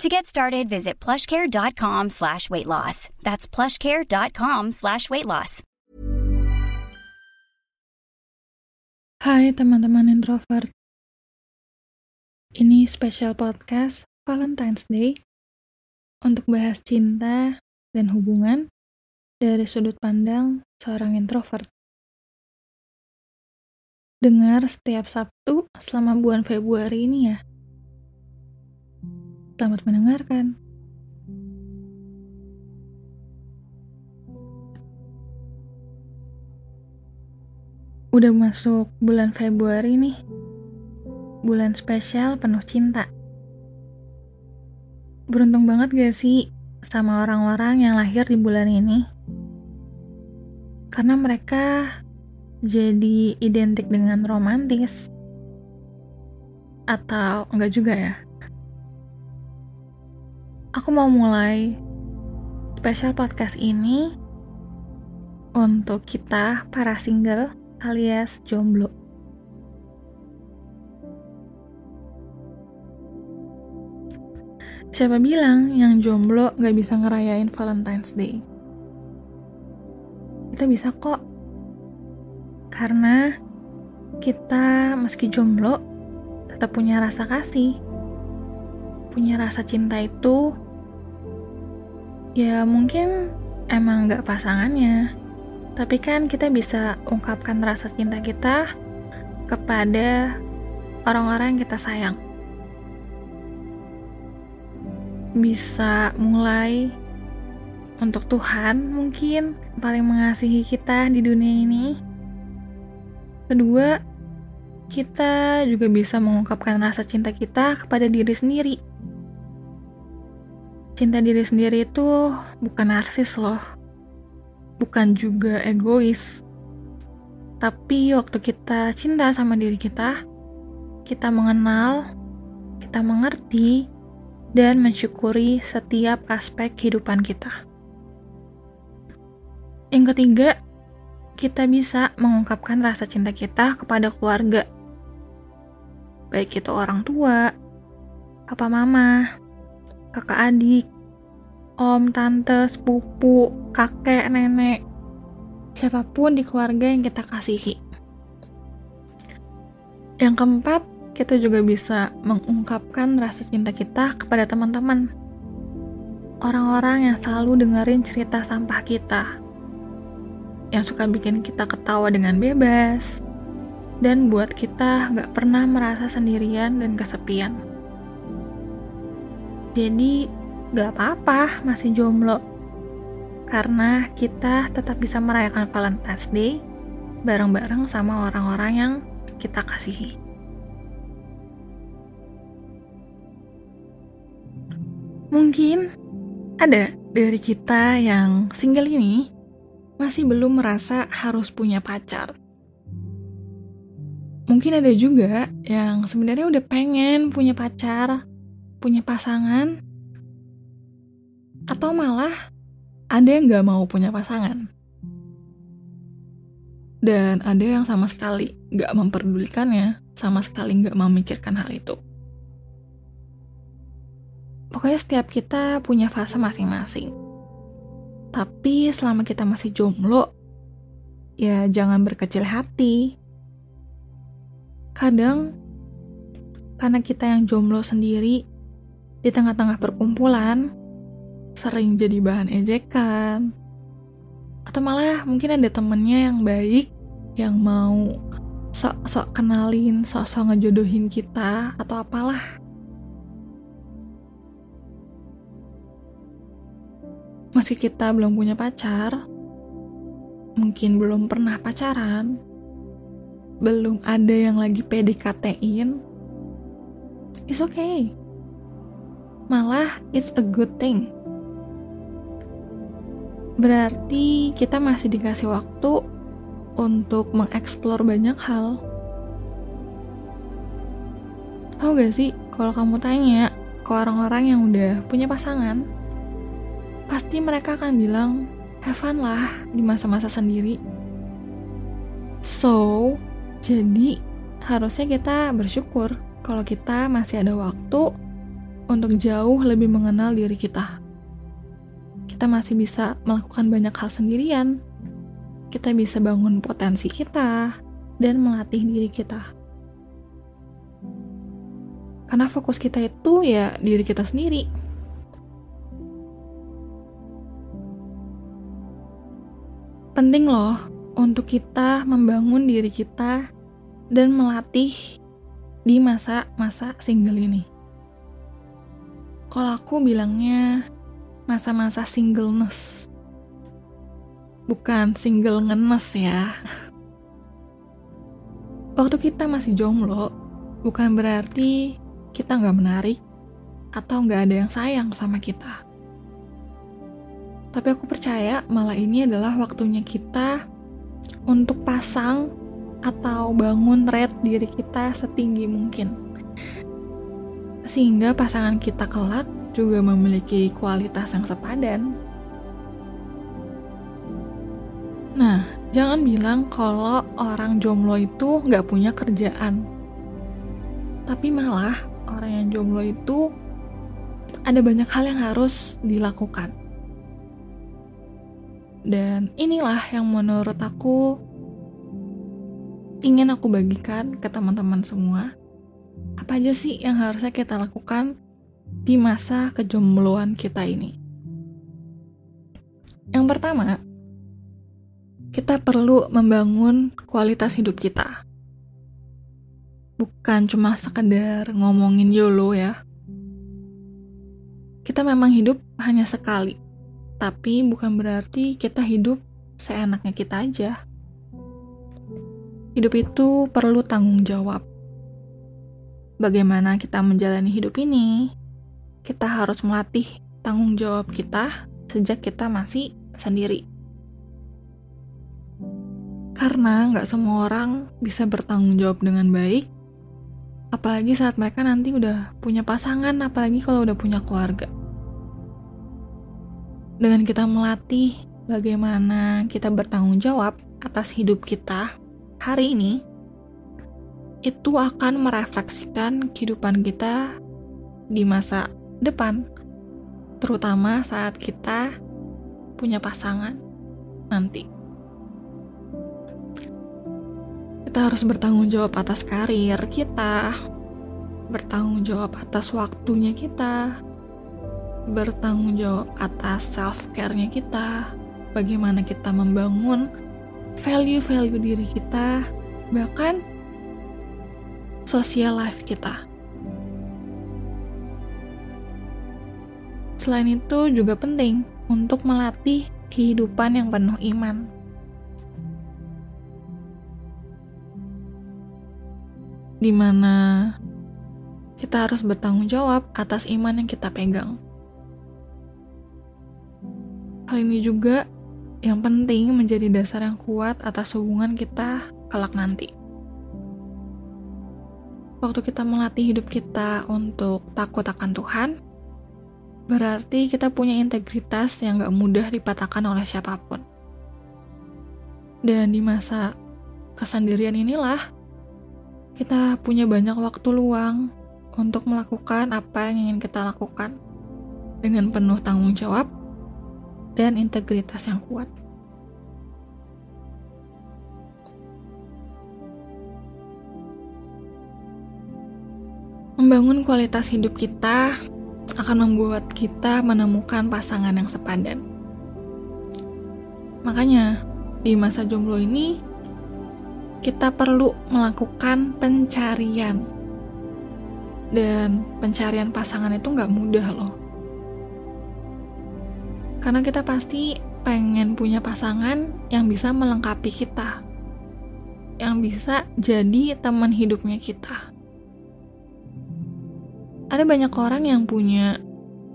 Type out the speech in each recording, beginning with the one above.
To get started, visit plushcare.com slash weight loss. That's plushcare.com slash weight loss. Hai teman-teman introvert. Ini special podcast Valentine's Day untuk bahas cinta dan hubungan dari sudut pandang seorang introvert. Dengar setiap Sabtu selama bulan Februari ini ya. Selamat mendengarkan. Udah masuk bulan Februari nih. Bulan spesial penuh cinta. Beruntung banget gak sih sama orang-orang yang lahir di bulan ini? Karena mereka jadi identik dengan romantis. Atau enggak juga ya? Aku mau mulai spesial podcast ini untuk kita para single alias jomblo. Siapa bilang yang jomblo gak bisa ngerayain Valentine's Day? Kita bisa kok. Karena kita meski jomblo, tetap punya rasa kasih. Punya rasa cinta itu, ya mungkin emang gak pasangannya, tapi kan kita bisa ungkapkan rasa cinta kita kepada orang-orang yang kita sayang. Bisa mulai untuk Tuhan mungkin paling mengasihi kita di dunia ini. Kedua, kita juga bisa mengungkapkan rasa cinta kita kepada diri sendiri. Cinta diri sendiri itu bukan narsis loh bukan juga egois. Tapi waktu kita cinta sama diri kita, kita mengenal, kita mengerti, dan mensyukuri setiap aspek kehidupan kita. Yang ketiga, kita bisa mengungkapkan rasa cinta kita kepada keluarga. Baik itu orang tua, papa mama, kakak adik, om, tante, sepupu, kakek, nenek, siapa pun di keluarga yang kita kasihi. Yang keempat, kita juga bisa mengungkapkan rasa cinta kita kepada teman-teman. Orang-orang yang selalu dengerin cerita sampah kita. Yang suka bikin kita ketawa dengan bebas. Dan buat kita gak pernah merasa sendirian dan kesepian. Jadi, gak apa-apa masih jomblo. Karena kita tetap bisa merayakan Valentine's Day bareng-bareng sama orang-orang yang kita kasihi. Mungkin ada dari kita yang single ini masih belum merasa harus punya pacar. Mungkin ada juga yang sebenarnya udah pengen punya pacar, punya pasangan, atau malah ada yang gak mau punya pasangan. Dan ada yang sama sekali gak memperdulikannya, sama sekali gak memikirkan hal itu. Pokoknya setiap kita punya fase masing-masing. Tapi selama kita masih jomblo, ya jangan berkecil hati. Kadang, karena kita yang jomblo sendiri, di tengah-tengah perkumpulan, sering jadi bahan ejekan atau malah mungkin ada temennya yang baik yang mau sok-sok kenalin, sok-sok ngejodohin kita atau apalah. Masih kita belum punya pacar, mungkin belum pernah pacaran, belum ada yang lagi PDKT-in, it's okay. Malah, it's a good thing berarti kita masih dikasih waktu untuk mengeksplor banyak hal. Tahu gak sih, kalau kamu tanya ke orang-orang yang udah punya pasangan, pasti mereka akan bilang, have fun lah di masa-masa sendiri. So, jadi harusnya kita bersyukur kalau kita masih ada waktu untuk jauh lebih mengenal diri kita. Kita masih bisa melakukan banyak hal sendirian. Kita bisa bangun potensi kita dan melatih diri kita. Karena fokus kita itu ya diri kita sendiri. Penting loh untuk kita membangun diri kita dan melatih di masa-masa single ini. Kalau aku bilangnya masa-masa singleness. Bukan single ngenes ya. Waktu kita masih jomblo, bukan berarti kita nggak menarik atau nggak ada yang sayang sama kita. Tapi aku percaya malah ini adalah waktunya kita untuk pasang atau bangun rate diri kita setinggi mungkin. Sehingga pasangan kita kelak juga memiliki kualitas yang sepadan. Nah, jangan bilang kalau orang jomblo itu nggak punya kerjaan. Tapi malah orang yang jomblo itu ada banyak hal yang harus dilakukan. Dan inilah yang menurut aku ingin aku bagikan ke teman-teman semua. Apa aja sih yang harusnya kita lakukan di masa kejombloan kita ini? Yang pertama, kita perlu membangun kualitas hidup kita. Bukan cuma sekedar ngomongin YOLO ya. Kita memang hidup hanya sekali, tapi bukan berarti kita hidup seenaknya kita aja Hidup itu perlu tanggung jawab. Bagaimana kita menjalani hidup ini, kita harus melatih tanggung jawab kita sejak kita masih sendiri. Karena nggak semua orang bisa bertanggung jawab dengan baik, apalagi saat mereka nanti udah punya pasangan, apalagi kalau udah punya keluarga. Dengan kita melatih bagaimana kita bertanggung jawab atas hidup kita, hari ini itu akan merefleksikan kehidupan kita di masa depan, terutama saat kita punya pasangan nanti. Kita harus bertanggung jawab atas karir kita, bertanggung jawab atas waktunya kita, bertanggung jawab atas self-care-nya kita, bagaimana kita membangun value-value diri kita, bahkan social life kita. Selain itu juga penting untuk melatih kehidupan yang penuh iman. Di mana kita harus bertanggung jawab atas iman yang kita pegang. Hal ini juga yang penting menjadi dasar yang kuat atas hubungan kita kelak nanti. Waktu kita melatih hidup kita untuk takut akan Tuhan, berarti kita punya integritas yang gak mudah dipatahkan oleh siapa pun. Dan di masa kesendirian inilah, kita punya banyak waktu luang untuk melakukan apa yang ingin kita lakukan dengan penuh tanggung jawab dan integritas yang kuat. Membangun kualitas hidup kita akan membuat kita menemukan pasangan yang sepadan. Makanya, di masa jomblo ini, kita perlu melakukan pencarian. Dan pencarian pasangan itu nggak mudah loh karena kita pasti pengen punya pasangan yang bisa melengkapi kita. Yang bisa jadi teman hidupnya kita. Ada banyak orang yang punya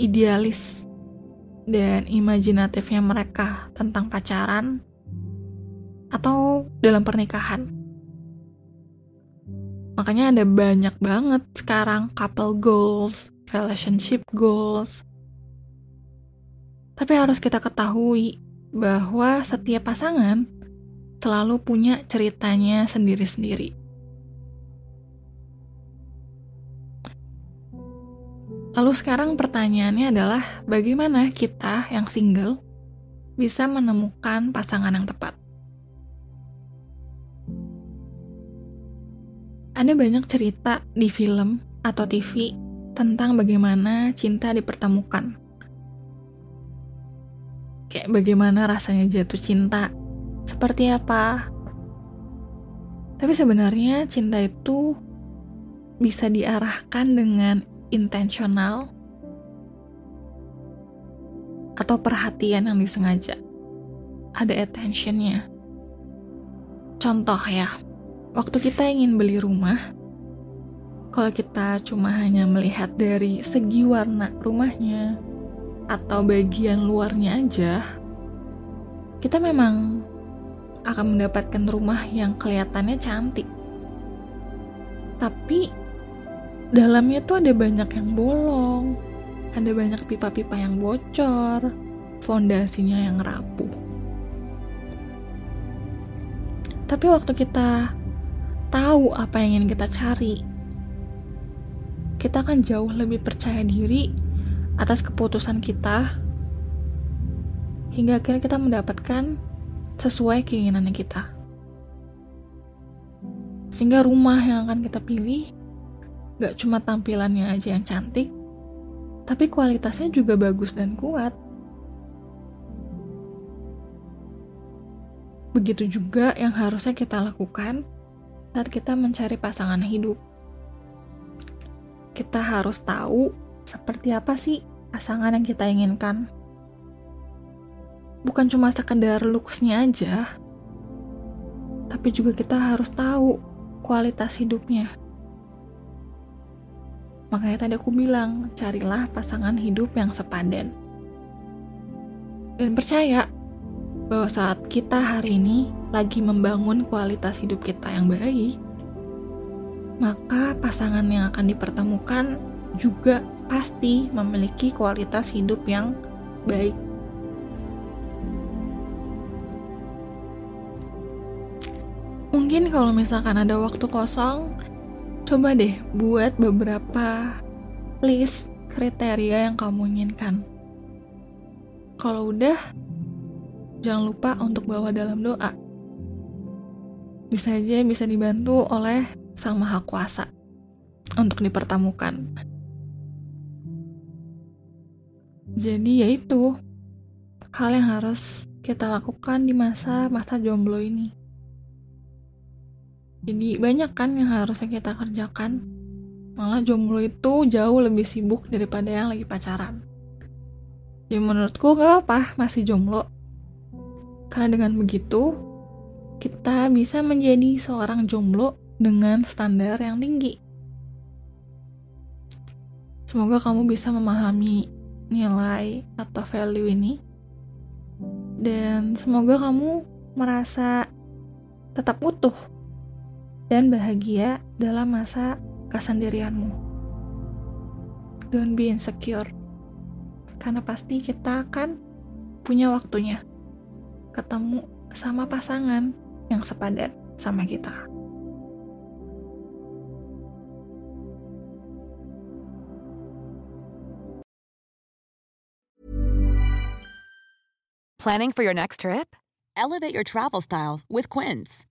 idealis. dan imajinatifnya mereka tentang pacaran atau dalam pernikahan. Makanya ada banyak banget sekarang couple goals, relationship goals. Tapi harus kita ketahui bahwa setiap pasangan selalu punya ceritanya sendiri-sendiri. Lalu sekarang pertanyaannya adalah bagaimana kita yang single bisa menemukan pasangan yang tepat? Ada banyak cerita di film atau TV tentang bagaimana cinta dipertemukan. Kayak bagaimana rasanya jatuh cinta, seperti apa. Tapi sebenarnya cinta itu bisa diarahkan dengan intensional atau perhatian yang disengaja. Ada attentionnya. Contoh ya, waktu kita ingin beli rumah, kalau kita cuma hanya melihat dari segi warna rumahnya atau bagian luarnya aja, kita memang akan mendapatkan rumah yang kelihatannya cantik. Tapi dalamnya tuh ada banyak yang bolong, ada banyak pipa-pipa yang bocor, fondasinya yang rapuh. Tapi waktu kita tahu apa yang ingin kita cari, kita akan jauh lebih percaya diri atas keputusan kita hingga akhirnya kita mendapatkan sesuai keinginannya kita. Sehingga rumah yang akan kita pilih Gak cuma tampilannya aja yang cantik, tapi kualitasnya juga bagus dan kuat. Begitu juga yang harusnya kita lakukan saat kita mencari pasangan hidup. Kita harus tahu seperti apa sih pasangan yang kita inginkan. Bukan cuma sekedar looks-nya aja, tapi juga kita harus tahu kualitas hidupnya. Makanya tadi aku bilang, carilah pasangan hidup yang sepadan. Dan percaya bahwa saat kita hari ini lagi membangun kualitas hidup kita yang baik, maka pasangan yang akan dipertemukan juga pasti memiliki kualitas hidup yang baik. Mungkin kalau misalkan ada waktu kosong, Coba deh buat beberapa list kriteria yang kamu inginkan. Kalau udah, jangan lupa untuk bawa dalam doa. Bisa aja bisa dibantu oleh Sang Maha Kuasa untuk dipertemukan. Jadi yaitu hal yang harus kita lakukan di masa-masa jomblo ini. Jadi banyak kan yang harusnya kita kerjakan. Malah jomblo itu jauh lebih sibuk daripada yang lagi pacaran. Ya menurutku gak apa masih jomblo. Karena dengan begitu, kita bisa menjadi seorang jomblo dengan standar yang tinggi. Semoga kamu bisa memahami nilai atau value ini. Dan semoga kamu merasa tetap utuh dan bahagia dalam masa kesendirianmu. Don't be insecure, karena pasti kita akan punya waktunya ketemu sama pasangan yang sepadan sama kita. Planning for your next trip? Elevate your travel style with Quince.